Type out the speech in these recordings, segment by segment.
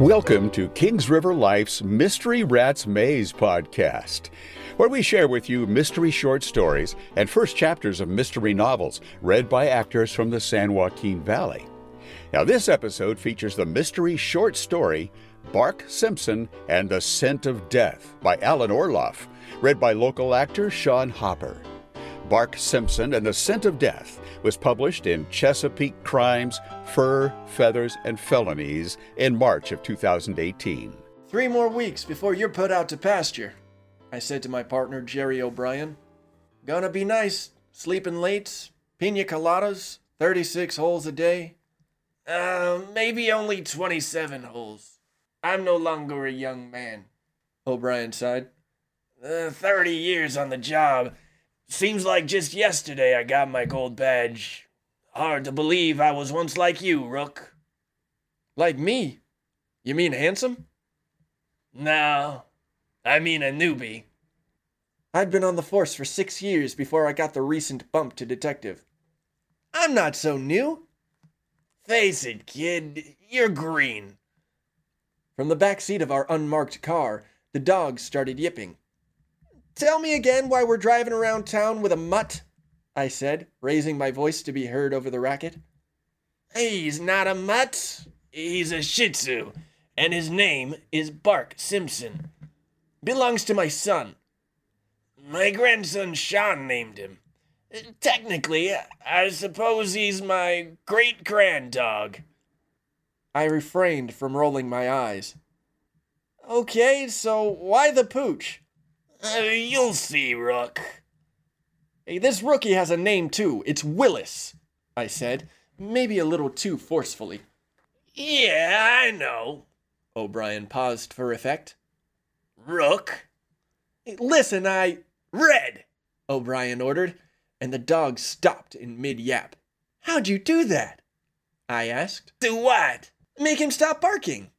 Welcome to Kings River Life's Mystery Rats Maze podcast, where we share with you mystery short stories and first chapters of mystery novels read by actors from the San Joaquin Valley. Now, this episode features the mystery short story Bark Simpson and the Scent of Death by Alan Orloff, read by local actor Sean Hopper. Bark Simpson and the Scent of Death was published in Chesapeake Crimes, Fur, Feathers, and Felonies in March of 2018. Three more weeks before you're put out to pasture, I said to my partner Jerry O'Brien. Gonna be nice, sleeping late, pina coladas, 36 holes a day. Uh, maybe only 27 holes. I'm no longer a young man. O'Brien sighed. Uh, 30 years on the job. Seems like just yesterday I got my gold badge. Hard to believe I was once like you, Rook. Like me? You mean handsome? No, I mean a newbie. I'd been on the force for six years before I got the recent bump to detective. I'm not so new. Face it, kid, you're green. From the back seat of our unmarked car, the dogs started yipping. Tell me again why we're driving around town with a mutt, I said, raising my voice to be heard over the racket. He's not a mutt. He's a Shih Tzu, and his name is Bark Simpson. Belongs to my son. My grandson Sean named him. Technically, I suppose he's my great grand dog. I refrained from rolling my eyes. Okay, so why the pooch? Uh, you'll see, Rook. Hey, this rookie has a name too. It's Willis, I said, maybe a little too forcefully. Yeah, I know. O'Brien paused for effect. Rook? Hey, listen, I. Red! O'Brien ordered, and the dog stopped in mid yap. How'd you do that? I asked. Do what? Make him stop barking.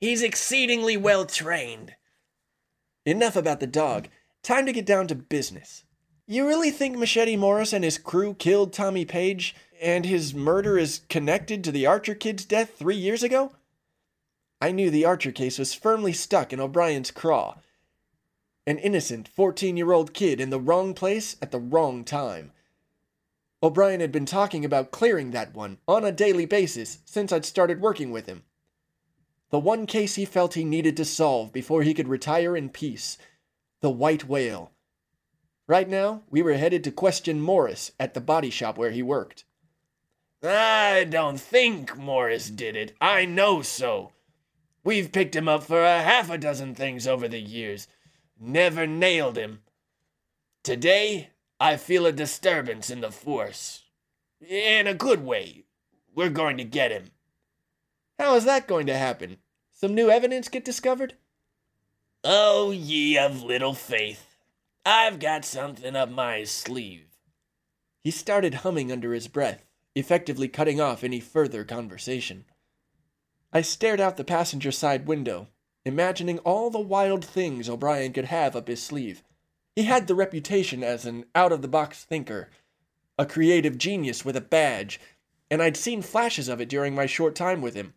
He's exceedingly well trained. Enough about the dog. Time to get down to business. You really think Machete Morris and his crew killed Tommy Page, and his murder is connected to the Archer kid's death three years ago? I knew the Archer case was firmly stuck in O'Brien's craw. An innocent 14 year old kid in the wrong place at the wrong time. O'Brien had been talking about clearing that one on a daily basis since I'd started working with him. The one case he felt he needed to solve before he could retire in peace the white whale. Right now, we were headed to question Morris at the body shop where he worked. I don't think Morris did it. I know so. We've picked him up for a half a dozen things over the years. Never nailed him. Today, I feel a disturbance in the force. In a good way. We're going to get him. How is that going to happen? Some new evidence get discovered? Oh, ye of little faith. I've got something up my sleeve. He started humming under his breath, effectively cutting off any further conversation. I stared out the passenger side window, imagining all the wild things O'Brien could have up his sleeve. He had the reputation as an out of the box thinker, a creative genius with a badge, and I'd seen flashes of it during my short time with him.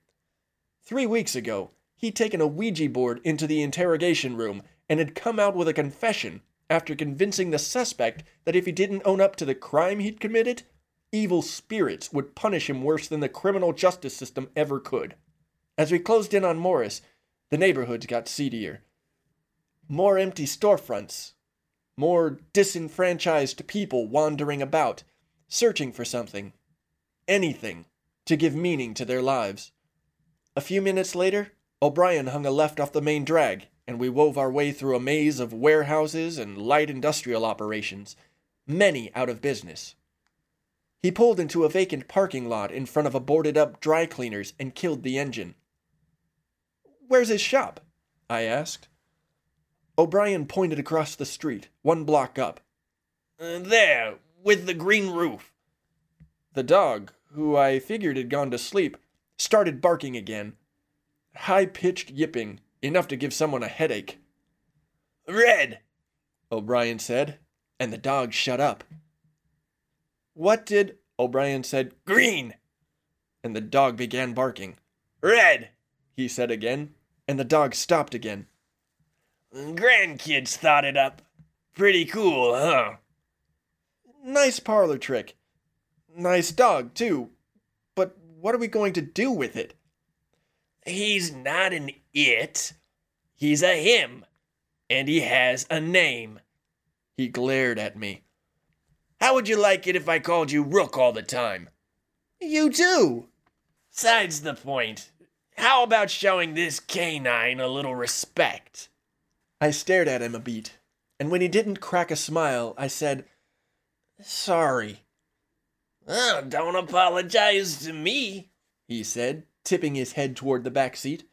Three weeks ago, he'd taken a Ouija board into the interrogation room and had come out with a confession after convincing the suspect that if he didn't own up to the crime he'd committed, evil spirits would punish him worse than the criminal justice system ever could. As we closed in on Morris, the neighborhoods got seedier. More empty storefronts, more disenfranchised people wandering about, searching for something, anything, to give meaning to their lives. A few minutes later, O'Brien hung a left off the main drag, and we wove our way through a maze of warehouses and light industrial operations, many out of business. He pulled into a vacant parking lot in front of a boarded up dry cleaners and killed the engine. Where's his shop? I asked. O'Brien pointed across the street, one block up. Uh, there, with the green roof. The dog, who I figured had gone to sleep, started barking again. High pitched yipping, enough to give someone a headache. Red, O'Brien said, and the dog shut up. What did. O'Brien said, green, and the dog began barking. red, he said again, and the dog stopped again. Grandkids thought it up. Pretty cool, huh? Nice parlor trick. Nice dog, too. What are we going to do with it? He's not an it. He's a him. And he has a name. He glared at me. How would you like it if I called you Rook all the time? You do. Sides the point. How about showing this canine a little respect? I stared at him a beat, and when he didn't crack a smile, I said, Sorry. Oh, don't apologize to me, he said, tipping his head toward the back seat.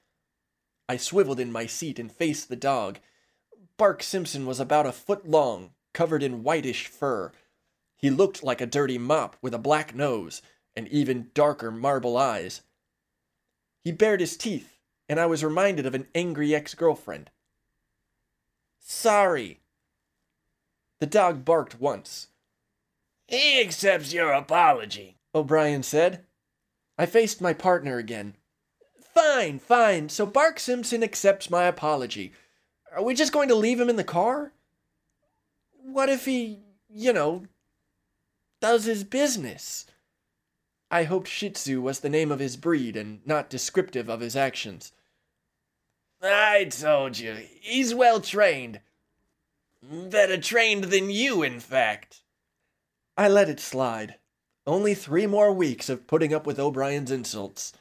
I swiveled in my seat and faced the dog. Bark Simpson was about a foot long, covered in whitish fur. He looked like a dirty mop with a black nose and even darker marble eyes. He bared his teeth, and I was reminded of an angry ex girlfriend. Sorry. The dog barked once. He accepts your apology, O'Brien said. I faced my partner again. Fine, fine. So Bark Simpson accepts my apology. Are we just going to leave him in the car? What if he, you know, does his business? I hoped Shih Tzu was the name of his breed and not descriptive of his actions. I told you, he's well trained. Better trained than you, in fact. I let it slide. Only three more weeks of putting up with O'Brien's insults.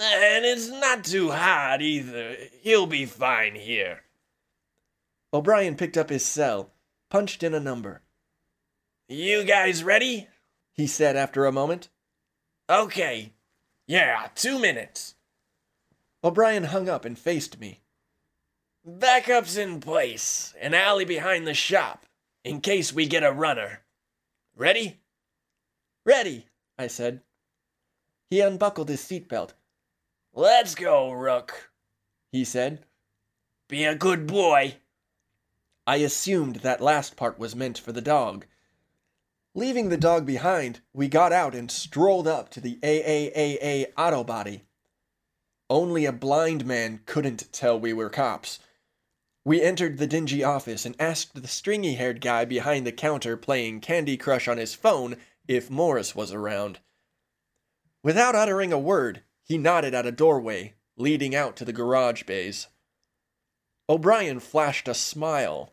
And it's not too hot either. He'll be fine here. O'Brien picked up his cell, punched in a number. You guys ready? He said after a moment. Okay. Yeah, two minutes. O'Brien hung up and faced me. Backup's in place, an alley behind the shop, in case we get a runner. Ready? Ready, I said. He unbuckled his seatbelt. Let's go, Rook, he said. Be a good boy. I assumed that last part was meant for the dog. Leaving the dog behind, we got out and strolled up to the AAAA auto body. Only a blind man couldn't tell we were cops. We entered the dingy office and asked the stringy haired guy behind the counter playing Candy Crush on his phone if Morris was around. Without uttering a word, he nodded at a doorway leading out to the garage bays. O'Brien flashed a smile,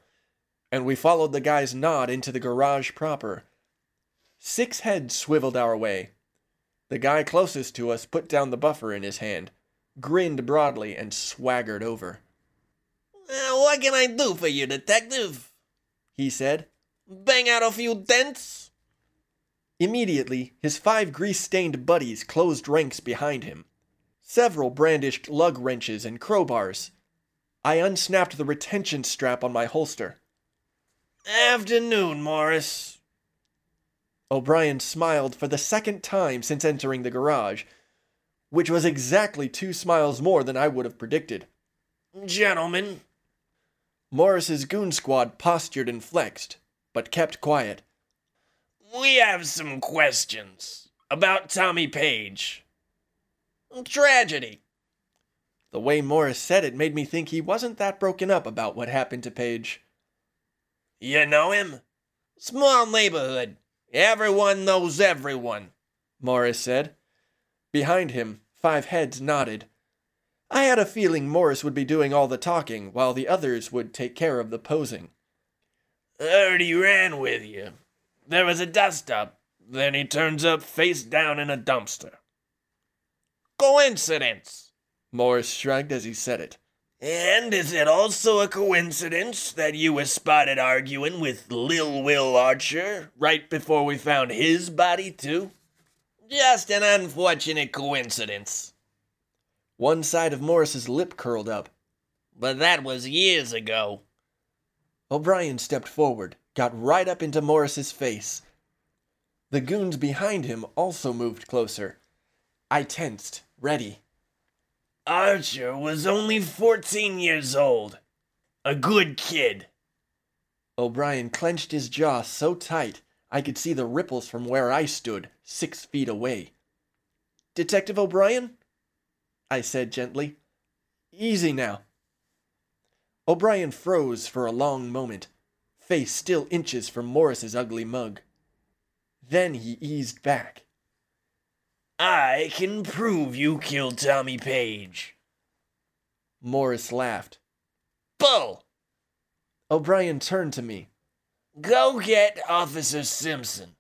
and we followed the guy's nod into the garage proper. Six heads swiveled our way. The guy closest to us put down the buffer in his hand, grinned broadly, and swaggered over. What can I do for you, detective? He said. Bang out a few dents? Immediately, his five grease stained buddies closed ranks behind him. Several brandished lug wrenches and crowbars. I unsnapped the retention strap on my holster. Afternoon, Morris. O'Brien smiled for the second time since entering the garage, which was exactly two smiles more than I would have predicted. Gentlemen. Morris's goon squad postured and flexed, but kept quiet. We have some questions about Tommy Page. Tragedy. The way Morris said it made me think he wasn't that broken up about what happened to Page. You know him? Small neighborhood. Everyone knows everyone, Morris said. Behind him, five heads nodded. I had a feeling Morris would be doing all the talking while the others would take care of the posing. He ran with you. There was a dust up. Then he turns up face down in a dumpster. Coincidence. Morris shrugged as he said it. And is it also a coincidence that you were spotted arguing with Lil Will Archer right before we found his body, too? Just an unfortunate coincidence. One side of Morris's lip curled up. But that was years ago. O'Brien stepped forward, got right up into Morris's face. The goons behind him also moved closer. I tensed, ready. Archer was only 14 years old. A good kid. O'Brien clenched his jaw so tight I could see the ripples from where I stood, six feet away. Detective O'Brien? I said gently. Easy now. O'Brien froze for a long moment, face still inches from Morris's ugly mug. Then he eased back. I can prove you killed Tommy Page. Morris laughed. Bull! O'Brien turned to me. Go get Officer Simpson.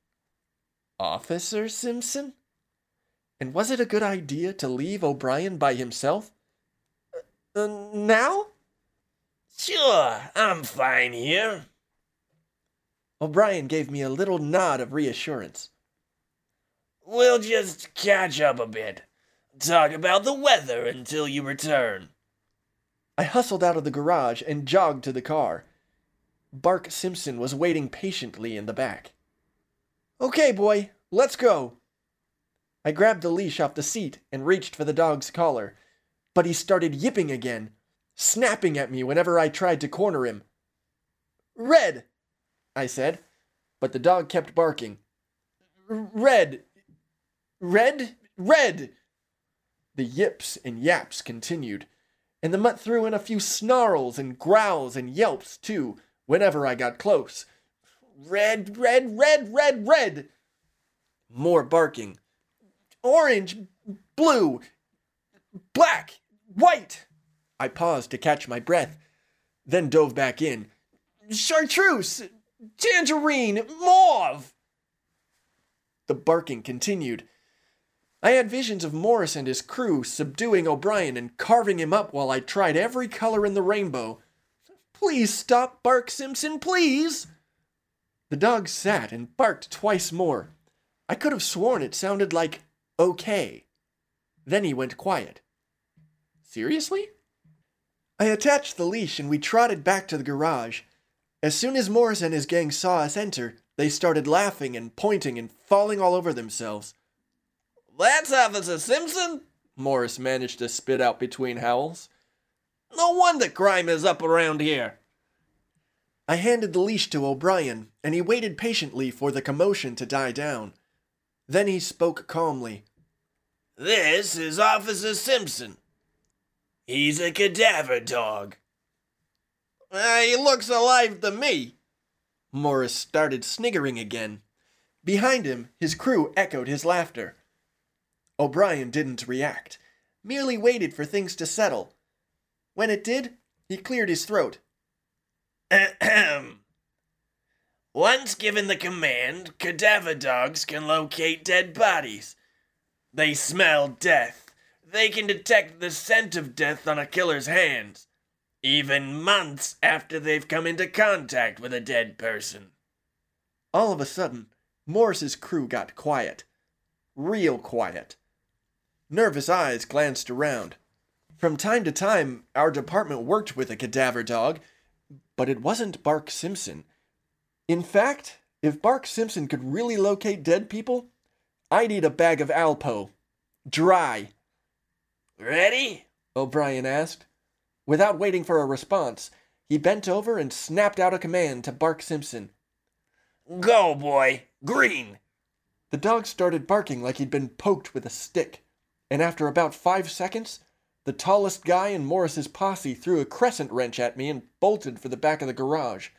Officer Simpson? And was it a good idea to leave O'Brien by himself? Uh, uh, now? Sure, I'm fine here. O'Brien gave me a little nod of reassurance. We'll just catch up a bit. Talk about the weather until you return. I hustled out of the garage and jogged to the car. Bark Simpson was waiting patiently in the back. Okay, boy, let's go. I grabbed the leash off the seat and reached for the dog's collar, but he started yipping again, snapping at me whenever I tried to corner him. Red, I said, but the dog kept barking. Red, red, red. The yips and yaps continued, and the mutt threw in a few snarls and growls and yelps, too, whenever I got close. Red, red, red, red, red. More barking. Orange, blue, black, white. I paused to catch my breath, then dove back in. Chartreuse, tangerine, mauve. The barking continued. I had visions of Morris and his crew subduing O'Brien and carving him up while I tried every color in the rainbow. Please stop, Bark Simpson, please! The dog sat and barked twice more. I could have sworn it sounded like okay. Then he went quiet. Seriously? I attached the leash and we trotted back to the garage. As soon as Morris and his gang saw us enter, they started laughing and pointing and falling all over themselves. That's Officer Simpson, Morris managed to spit out between howls. No wonder crime is up around here. I handed the leash to O'Brien, and he waited patiently for the commotion to die down. Then he spoke calmly. This is Officer Simpson. He's a cadaver dog. Uh, he looks alive to me. Morris started sniggering again. Behind him, his crew echoed his laughter. O'Brien didn't react, merely waited for things to settle. When it did, he cleared his throat. Ahem. Once given the command, cadaver dogs can locate dead bodies. They smell death. They can detect the scent of death on a killer's hands, even months after they've come into contact with a dead person. All of a sudden, Morris's crew got quiet. Real quiet. Nervous eyes glanced around. From time to time, our department worked with a cadaver dog, but it wasn't Bark Simpson. In fact, if Bark Simpson could really locate dead people, I'd eat a bag of Alpo. Dry. Ready? O'Brien asked. Without waiting for a response, he bent over and snapped out a command to Bark Simpson. Go, boy! Green! The dog started barking like he'd been poked with a stick, and after about five seconds, the tallest guy in Morris's posse threw a crescent wrench at me and bolted for the back of the garage.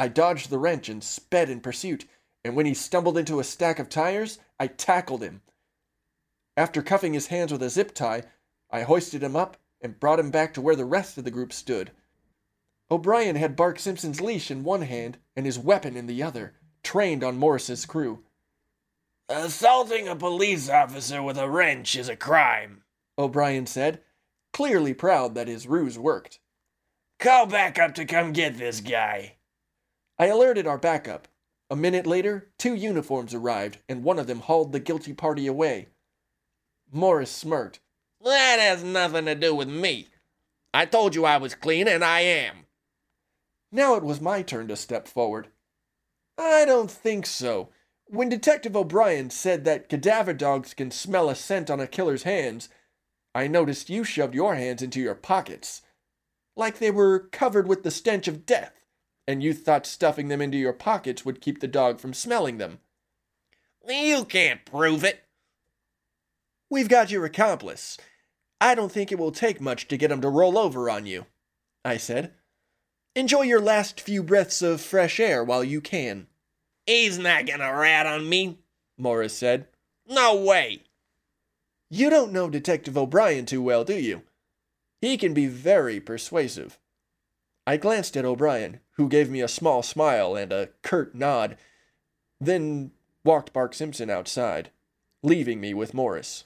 I dodged the wrench and sped in pursuit, and when he stumbled into a stack of tires, I tackled him. After cuffing his hands with a zip tie, I hoisted him up and brought him back to where the rest of the group stood. O'Brien had Bark Simpson's leash in one hand and his weapon in the other, trained on Morris's crew. Assaulting a police officer with a wrench is a crime, O'Brien said, clearly proud that his ruse worked. Call back up to come get this guy. I alerted our backup. A minute later, two uniforms arrived, and one of them hauled the guilty party away. Morris smirked. That has nothing to do with me. I told you I was clean, and I am. Now it was my turn to step forward. I don't think so. When Detective O'Brien said that cadaver dogs can smell a scent on a killer's hands, I noticed you shoved your hands into your pockets, like they were covered with the stench of death and you thought stuffing them into your pockets would keep the dog from smelling them. You can't prove it. We've got your accomplice. I don't think it will take much to get him to roll over on you, I said. Enjoy your last few breaths of fresh air while you can. He's not gonna rat on me, Morris said. No way. You don't know Detective O'Brien too well, do you? He can be very persuasive. I glanced at O'Brien, who gave me a small smile and a curt nod, then walked Bark Simpson outside, leaving me with Morris.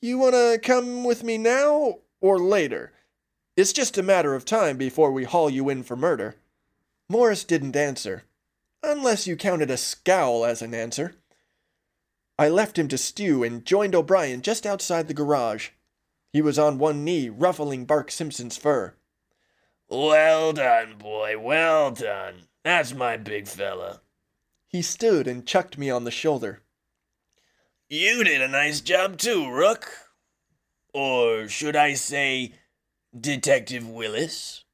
You want to come with me now or later? It's just a matter of time before we haul you in for murder. Morris didn't answer, unless you counted a scowl as an answer. I left him to stew and joined O'Brien just outside the garage. He was on one knee, ruffling Bark Simpson's fur. Well done, boy, well done. That's my big fella. He stood and chucked me on the shoulder. You did a nice job too, Rook. Or should I say, Detective Willis?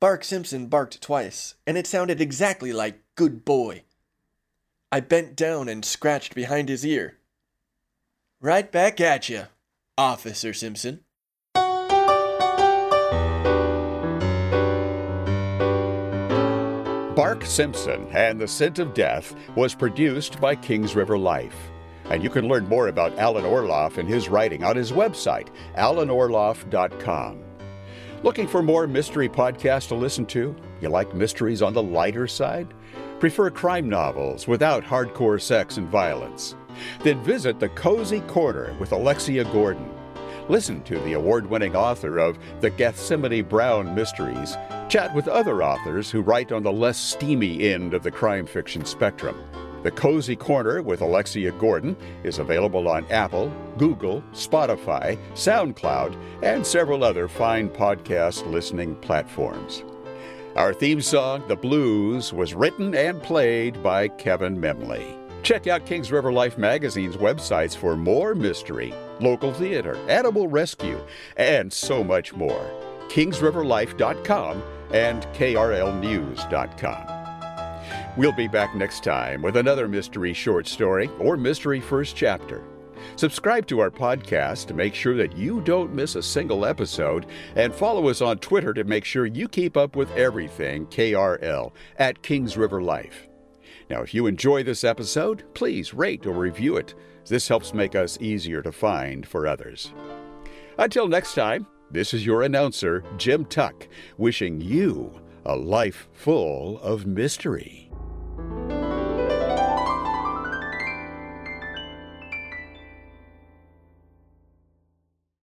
Bark Simpson barked twice, and it sounded exactly like good boy. I bent down and scratched behind his ear. Right back at you, Officer Simpson. Bark Simpson and the Scent of Death was produced by Kings River Life. And you can learn more about Alan Orloff and his writing on his website, alanorloff.com. Looking for more mystery podcasts to listen to? You like mysteries on the lighter side? Prefer crime novels without hardcore sex and violence? Then visit the Cozy Corner with Alexia Gordon. Listen to the award winning author of The Gethsemane Brown Mysteries. Chat with other authors who write on the less steamy end of the crime fiction spectrum. The Cozy Corner with Alexia Gordon is available on Apple, Google, Spotify, SoundCloud, and several other fine podcast listening platforms. Our theme song, The Blues, was written and played by Kevin Memley. Check out Kings River Life magazine's websites for more mystery, local theater, animal rescue, and so much more. KingsRiverLife.com and KRLNews.com. We'll be back next time with another mystery short story or mystery first chapter. Subscribe to our podcast to make sure that you don't miss a single episode, and follow us on Twitter to make sure you keep up with everything KRL at Kings River Life. Now, if you enjoy this episode, please rate or review it. This helps make us easier to find for others. Until next time, this is your announcer, Jim Tuck, wishing you a life full of mystery.